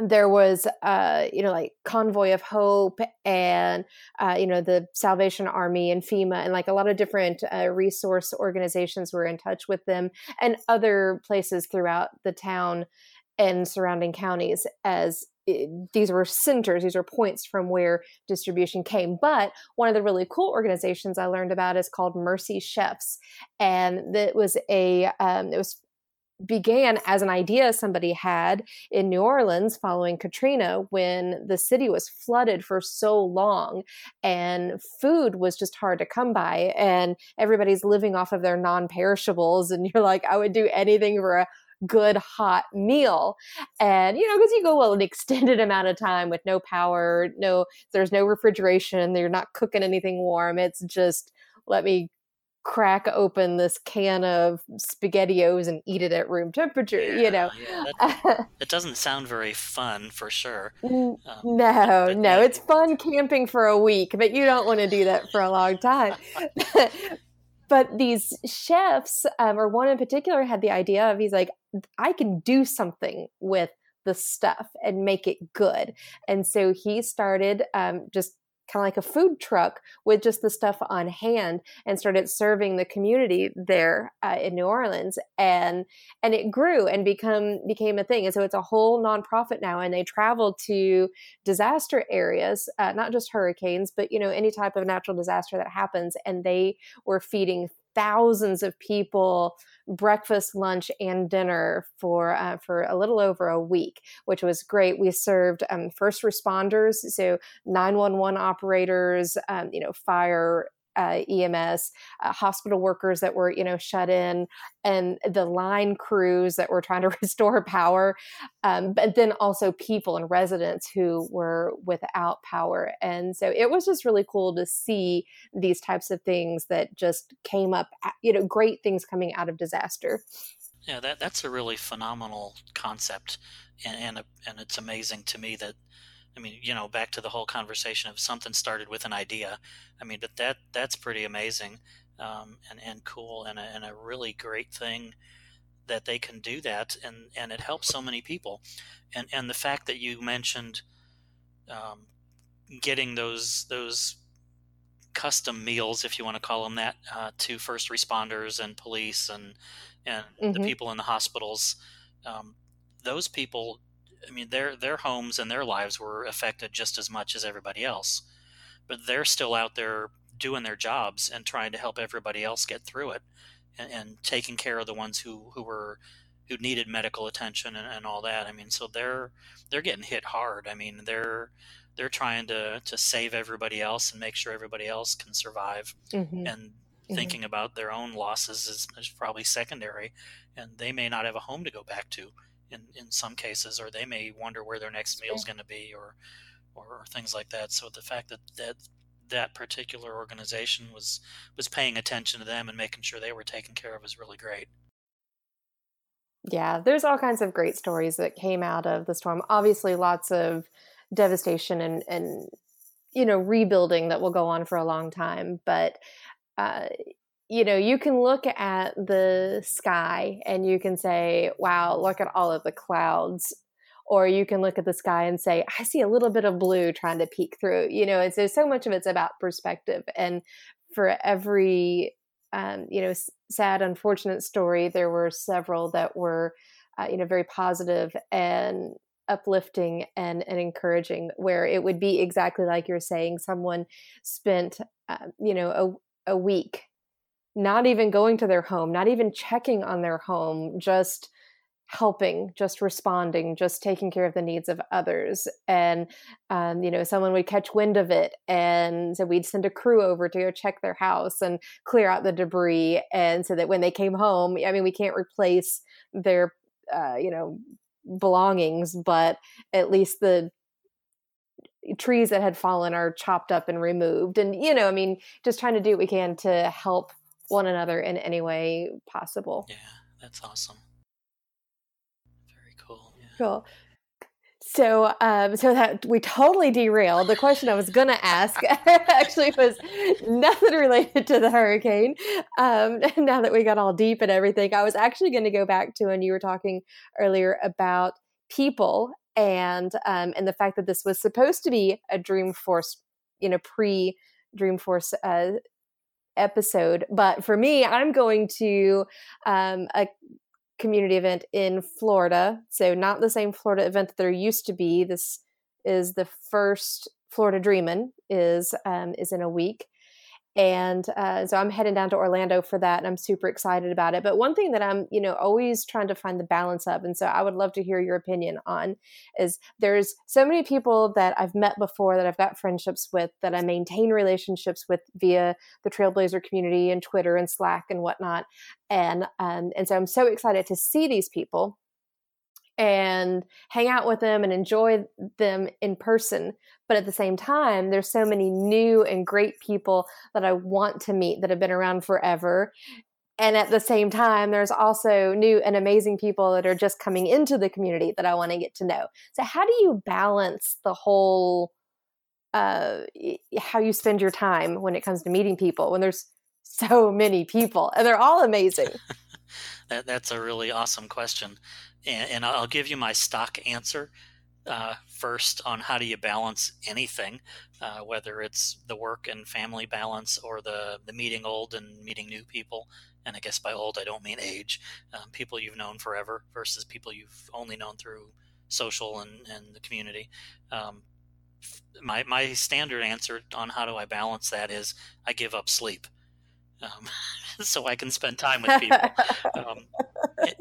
there was uh you know like convoy of hope and uh you know the salvation army and fema and like a lot of different uh, resource organizations were in touch with them and other places throughout the town and surrounding counties as it, these were centers these are points from where distribution came. But one of the really cool organizations i learned about is called mercy chefs and that was a um, it was began as an idea somebody had in New Orleans following Katrina when the city was flooded for so long and food was just hard to come by and everybody's living off of their non-perishables and you're like I would do anything for a good hot meal. And, you know, because you go well, an extended amount of time with no power, no, there's no refrigeration, you're not cooking anything warm. It's just, let me crack open this can of spaghettios and eat it at room temperature yeah, you know. yeah, that, it doesn't sound very fun for sure. Um, no no it's fun camping for a week but you don't want to do that for a long time. But these chefs um, or one in particular had the idea of he's like i can do something with the stuff and make it good. And so he started um, just kind of like a food truck with just the stuff on hand and started serving the community there uh, in New Orleans and and it grew and become became a thing and so it's a whole nonprofit now and they travel to disaster areas uh, not just hurricanes but you know any type of natural disaster that happens and they were feeding thousands of people breakfast, lunch, and dinner for uh, for a little over a week, which was great. We served um, first responders, so nine one one operators, um, you know, fire uh, EMS, uh, hospital workers that were, you know, shut in, and the line crews that were trying to restore power, um, but then also people and residents who were without power. And so it was just really cool to see these types of things that just came up, you know, great things coming out of disaster. Yeah, that that's a really phenomenal concept, and and, and it's amazing to me that I mean, you know, back to the whole conversation of something started with an idea. I mean, but that that's pretty amazing um, and and cool and a, and a really great thing that they can do that and and it helps so many people. And and the fact that you mentioned um, getting those those custom meals, if you want to call them that, uh, to first responders and police and and mm-hmm. the people in the hospitals. Um, those people I mean, their their homes and their lives were affected just as much as everybody else, but they're still out there doing their jobs and trying to help everybody else get through it, and, and taking care of the ones who who were who needed medical attention and, and all that. I mean, so they're they're getting hit hard. I mean, they're they're trying to to save everybody else and make sure everybody else can survive, mm-hmm. and mm-hmm. thinking about their own losses is, is probably secondary, and they may not have a home to go back to in, in some cases, or they may wonder where their next meal is going to be, or, or, or things like that. So the fact that that that particular organization was was paying attention to them and making sure they were taken care of was really great. Yeah, there's all kinds of great stories that came out of the storm. Obviously, lots of devastation and and you know rebuilding that will go on for a long time. But uh, you know, you can look at the sky and you can say, wow, look at all of the clouds. Or you can look at the sky and say, I see a little bit of blue trying to peek through. You know, it's, so much of it's about perspective. And for every, um, you know, sad, unfortunate story, there were several that were, uh, you know, very positive and uplifting and, and encouraging where it would be exactly like you're saying someone spent uh, you know a, a week not even going to their home, not even checking on their home, just helping, just responding, just taking care of the needs of others. And, um, you know, someone would catch wind of it. And so we'd send a crew over to go check their house and clear out the debris. And so that when they came home, I mean, we can't replace their, uh, you know, belongings, but at least the trees that had fallen are chopped up and removed. And, you know, I mean, just trying to do what we can to help one another in any way possible. Yeah, that's awesome. Very cool. Yeah. Cool. So, um, so that we totally derailed. The question I was going to ask actually was nothing related to the hurricane. Um, now that we got all deep and everything, I was actually going to go back to when you were talking earlier about people and um, and the fact that this was supposed to be a Dreamforce, you know, pre Dreamforce uh, episode. But for me, I'm going to um, a community event in Florida. So, not the same Florida event that there used to be. This is the first Florida Dreamin' is um, is in a week, and uh, so I'm heading down to Orlando for that, and I'm super excited about it. But one thing that I'm, you know, always trying to find the balance of, and so I would love to hear your opinion on, is there's so many people that I've met before that I've got friendships with that I maintain relationships with via the Trailblazer community and Twitter and Slack and whatnot, and um, and so I'm so excited to see these people and hang out with them and enjoy them in person. But at the same time, there's so many new and great people that I want to meet that have been around forever. And at the same time, there's also new and amazing people that are just coming into the community that I want to get to know. So, how do you balance the whole, uh, how you spend your time when it comes to meeting people when there's so many people and they're all amazing? that, that's a really awesome question and, and I'll give you my stock answer uh, first on how do you balance anything, uh, whether it's the work and family balance or the the meeting old and meeting new people. And I guess by old I don't mean age, um, people you've known forever versus people you've only known through social and, and the community. Um, my my standard answer on how do I balance that is I give up sleep. Um, so I can spend time with people. Um,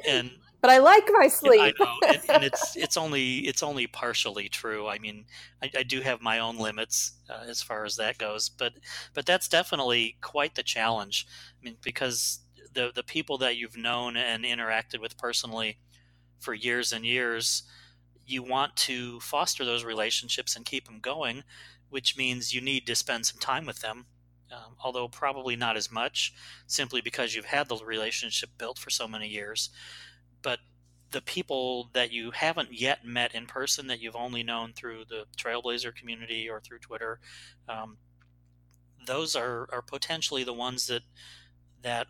and but I like my sleep. I know, and, and, it's it's only it's only partially true. I mean, I, I do have my own limits uh, as far as that goes, but but that's definitely quite the challenge. I mean, because the the people that you've known and interacted with personally for years and years, you want to foster those relationships and keep them going, which means you need to spend some time with them. Um, although probably not as much, simply because you've had the relationship built for so many years the people that you haven't yet met in person that you've only known through the trailblazer community or through twitter um, those are, are potentially the ones that that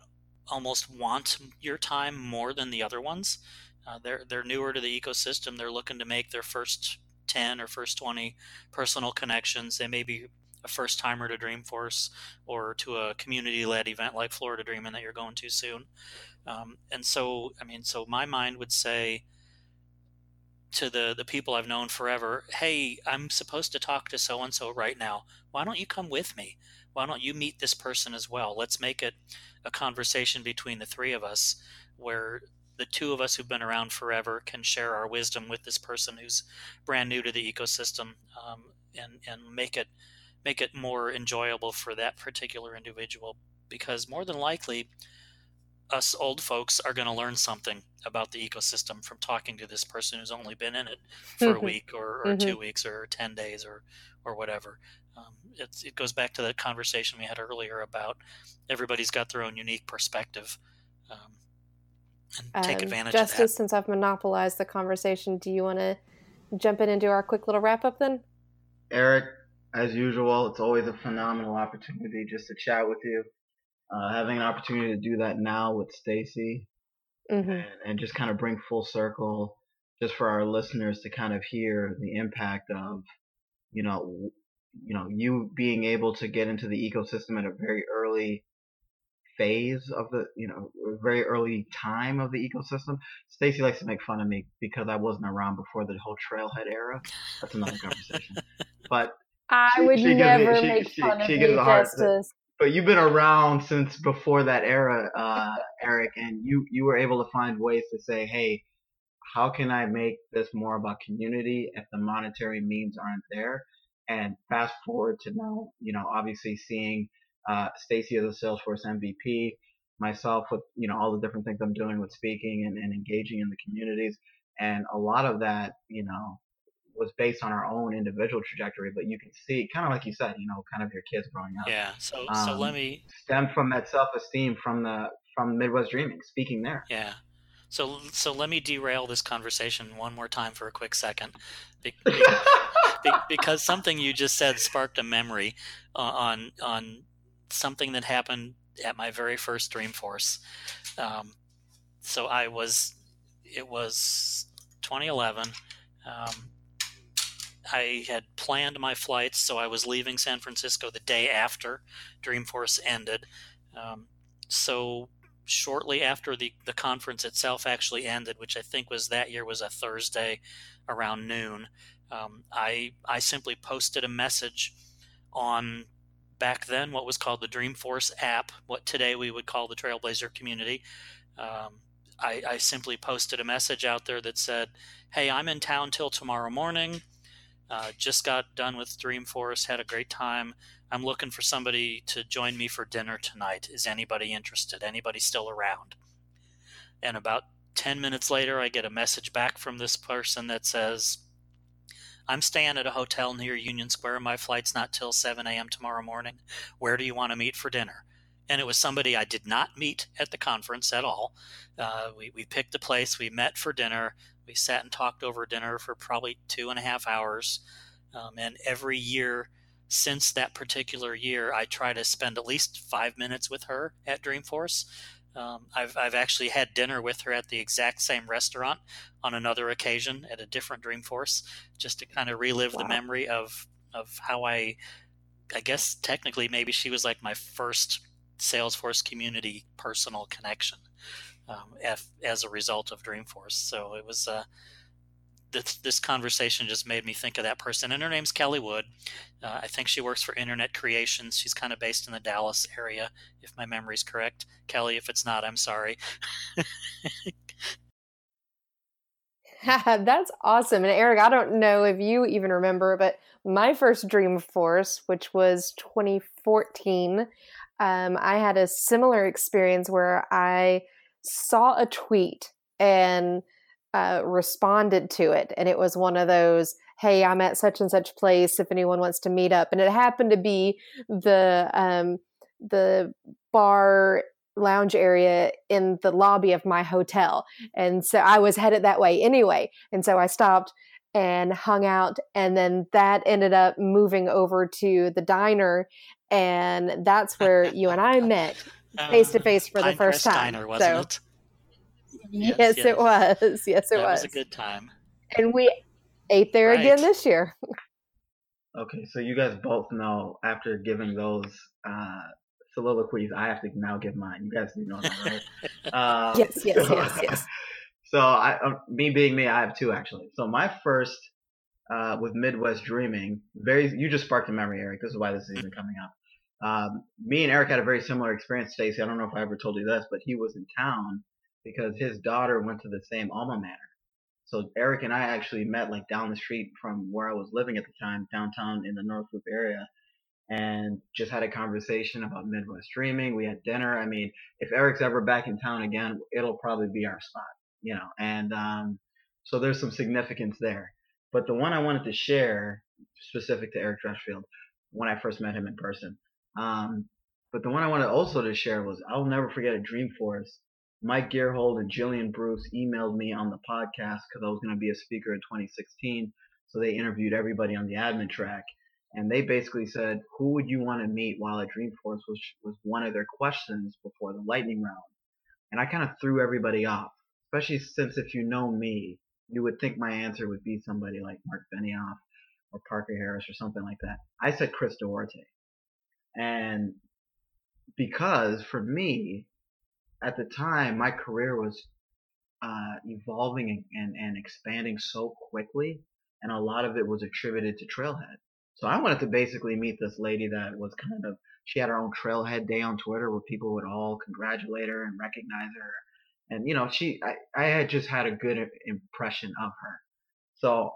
almost want your time more than the other ones. Uh, they're they're newer to the ecosystem. They're looking to make their first 10 or first 20 personal connections. They may be a first timer to dreamforce or to a community led event like Florida Dreamin' that you're going to soon um, and so, I mean, so my mind would say to the the people I've known forever, "Hey, I'm supposed to talk to so and so right now. Why don't you come with me? Why don't you meet this person as well? Let's make it a conversation between the three of us, where the two of us who've been around forever can share our wisdom with this person who's brand new to the ecosystem, um, and and make it make it more enjoyable for that particular individual. Because more than likely, us old folks are going to learn something about the ecosystem from talking to this person who's only been in it for a mm-hmm. week or, or mm-hmm. two weeks or 10 days or, or whatever. Um, it goes back to the conversation we had earlier about everybody's got their own unique perspective. Um, and take um, advantage Justice, since I've monopolized the conversation, do you want to jump in and do our quick little wrap up then? Eric, as usual, it's always a phenomenal opportunity just to chat with you uh, having an opportunity to do that now with Stacy mm-hmm. and, and, just kind of bring full circle just for our listeners to kind of hear the impact of, you know, you know, you being able to get into the ecosystem at a very early phase of the, you know, very early time of the ecosystem. Stacy likes to make fun of me because I wasn't around before the whole trailhead era. That's another conversation. But I she, would she never me, make she, fun of you, Justice but you've been around since before that era, uh, Eric, and you you were able to find ways to say, hey, how can I make this more about community if the monetary means aren't there? And fast forward to now, you know, obviously seeing uh, Stacy as a Salesforce MVP, myself with you know all the different things I'm doing with speaking and, and engaging in the communities, and a lot of that, you know, was based on our own individual trajectory, but you can see, kind of like you said, you know, kind of your kids growing up. Yeah. So, um, so let me stem from that self esteem from the from Midwest Dreamin', speaking there. Yeah. So, so let me derail this conversation one more time for a quick second, be, be, because something you just said sparked a memory on on something that happened at my very first Dreamforce. Um, so I was, it was 2011. Um, I had planned my flights, so I was leaving San Francisco the day after Dreamforce ended. Um, so shortly after the, the conference itself actually ended, which I think was that year was a Thursday around noon, um, I I simply posted a message on back then what was called the Dreamforce app, what today we would call the Trailblazer community. Um, I, I, simply posted a message out there that said, Hey, I'm in town till tomorrow morning. Uh, just got done with Dreamforce, had a great time. I'm looking for somebody to join me for dinner tonight. Is anybody interested? Anybody still around? And about 10 minutes later, I get a message back from this person that says, I'm staying at a hotel near Union Square. My flight's not till 7 a.m. tomorrow morning. Where do you want to meet for dinner? And it was somebody I did not meet at the conference at all. Uh, we, we picked a place, we met for dinner. We sat and talked over dinner for probably two and a half hours. Um, and every year since that particular year, I try to spend at least five minutes with her at Dreamforce. Um, I've, I've actually had dinner with her at the exact same restaurant on another occasion at a different Dreamforce, just to kind of relive wow. the memory of of how I, I guess technically maybe she was like my first Salesforce community personal connection um, as, a result of Dreamforce. So it was. Uh, this, this conversation just made me think of that person, and her name's Kelly Wood. Uh, I think she works for Internet Creations. She's kind of based in the Dallas area, if my memory's correct. Kelly, if it's not, I'm sorry. That's awesome. And Eric, I don't know if you even remember, but my first Dreamforce, which was 2014, um, I had a similar experience where I saw a tweet and uh, responded to it. And it was one of those, hey, I'm at such and such place if anyone wants to meet up. And it happened to be the um, the bar lounge area in the lobby of my hotel. And so I was headed that way anyway. And so I stopped and hung out. And then that ended up moving over to the diner. And that's where you and I met face to face for the first time. Diner, wasn't so, it? Yes, yes, yes, it was. Yes, it that was. was a good time. And we ate there right. again this year. okay, so you guys both know after giving those uh, soliloquies, I have to now give mine. You guys do know that, right? uh, yes, yes, so, yes, yes. So, I, uh, me being me, I have two actually. So my first uh, with Midwest Dreamin', very you just sparked a memory, Eric. This is why this is even coming up. Um, me and Eric had a very similar experience, Stacy. I don't know if I ever told you this, but he was in town because his daughter went to the same alma mater. So Eric and I actually met like down the street from where I was living at the time, downtown in the North Loop area, and just had a conversation about Midwest Dreamin'. We had dinner. I mean, if Eric's ever back in town again, it'll probably be our spot, you know. And um, so there's some significance there. But the one I wanted to share, specific to Eric Dreshfield, when I first met him in person. Um, but the one I wanted also to share was I'll never forget at Dreamforce Mike Gerholdt and Gillian Bruce emailed me on the podcast because I was going to be a speaker in 2016. So they interviewed everybody on the admin track. And they basically said, who would you want to meet while at Dreamforce was, was one of their questions before the lightning round. And I kind of threw everybody off, especially since if you know me, you would think my answer would be somebody like Mark Benioff or Parker Harris or something like that. I said Chris Duarte. And because for me, at the time, my career was uh, evolving and, and, expanding so quickly, and a lot of it was attributed to Trailhead. So I wanted to basically meet this lady that was kind of she had her own Trailhead Day on Twitter where people would all congratulate her and recognize her, and you know she I, I had just had a good impression of her. So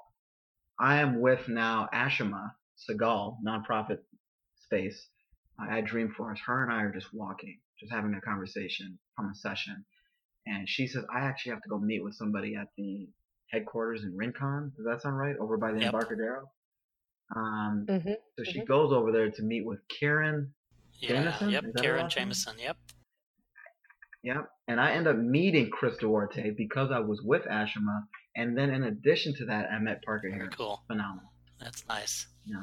I am with now Ashima Saigal, nonprofit space at Dreamforce. Her and I are just walking just having a conversation from a session. And she says, I actually have to go meet with somebody at the headquarters in Rincon. Does that sound right? Over by the yep. Embarcadero. Um, mm-hmm. So she mm-hmm. goes over there to meet with Karen yeah, Jameson. Yep, Karen Jameson. Yep. Yep. And I end up meeting Chris Duarte because I was with Ashima. And then in addition to that, I met Parker Harris. Cool. Phenomenal. That's nice. Yeah.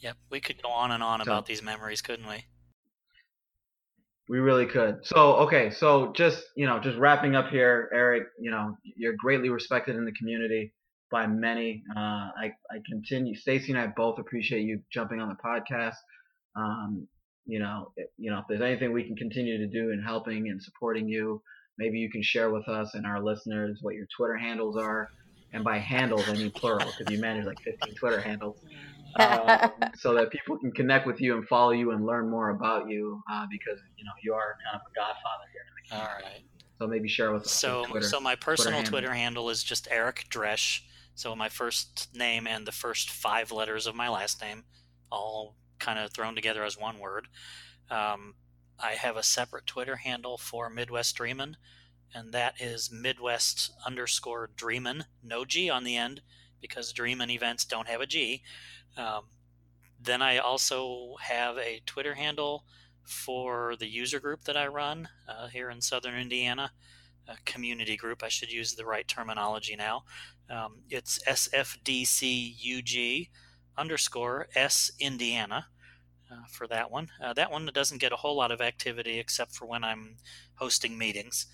Yep. We could go on and on so, about these memories, couldn't we? We really could. So, okay, so just, you know, just wrapping up here, Eric, you know, you're greatly respected in the community by many. Uh, I, I continue, Stacy and I both appreciate you jumping on the podcast. Um, you know, it, you know, if there's anything we can continue to do in helping and supporting you, maybe you can share with us and our listeners what your Twitter handles are. And by handles, I mean plural, because you manage like 15 Twitter handles. Uh, so that people can connect with you and follow you and learn more about you uh, because you know you are kind of a godfather here. All right. So maybe share with us. So, Twitter, so my personal Twitter Twitter handle is just Eric Dresh. So my first name and the first five letters of my last name, all kind of thrown together as one word. Um, I have a separate Twitter handle for Midwest Dreamin', and that is Midwest underscore Dreamin', no G on the end, because Dream and events don't have a G. Um, then I also have a Twitter handle for the user group that I run uh, here in Southern Indiana, a community group. I should use the right terminology now. Um, it's SFDCUG underscore S Indiana. Uh, for that one. Uh, that one doesn't get a whole lot of activity except for when I'm hosting meetings.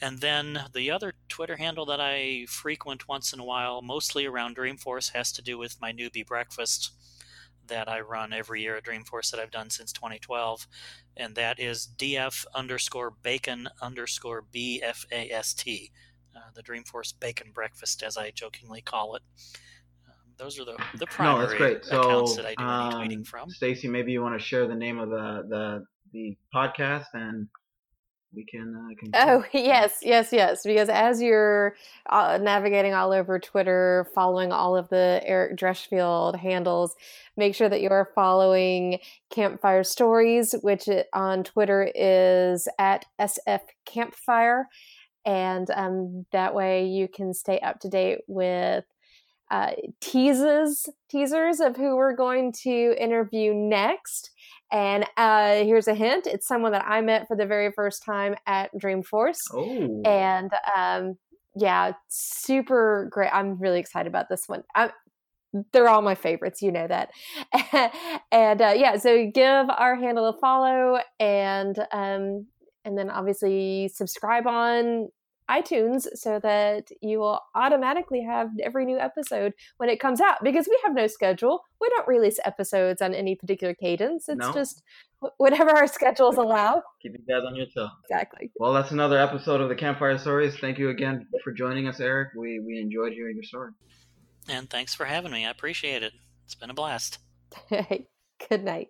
And then the other Twitter handle that I frequent once in a while, mostly around Dreamforce, has to do with my newbie breakfast that I run every year at Dreamforce that I've done since 2012. And that is DF underscore bacon underscore BFAST, uh, the Dreamforce Bacon Breakfast, as I jokingly call it those are the the primary no, that's great. accounts so, that I do um, any tweeting from. Stacy, maybe you want to share the name of the the the podcast and we can. Uh, can oh yes, yes, yes. Because as you're uh, navigating all over Twitter, following all of the Eric Dreshfield handles, make sure that you are following Campfire Stories, which on Twitter is at SF Campfire, and um, that way you can stay up to date with uh, teases teasers of who we're going to interview next. And uh, here's a hint: it's someone that I met for the very first time at Dreamforce. Oh, and um, yeah, super great. I'm really excited about this one. I, they're all my favorites, you know that. and uh, yeah, so give our handle a follow, and um, and then obviously subscribe on iTunes so that you will automatically have every new episode when it comes out because we have no schedule. We don't release episodes on any particular cadence. It's No. just whatever our schedules allow. keep you guys on your toe. Exactly. Well, that's another episode of the Campfire Stories. Thank you again for joining us, Eric. We we enjoyed hearing your story. And thanks for having me. I appreciate it. It's been a blast. Good night.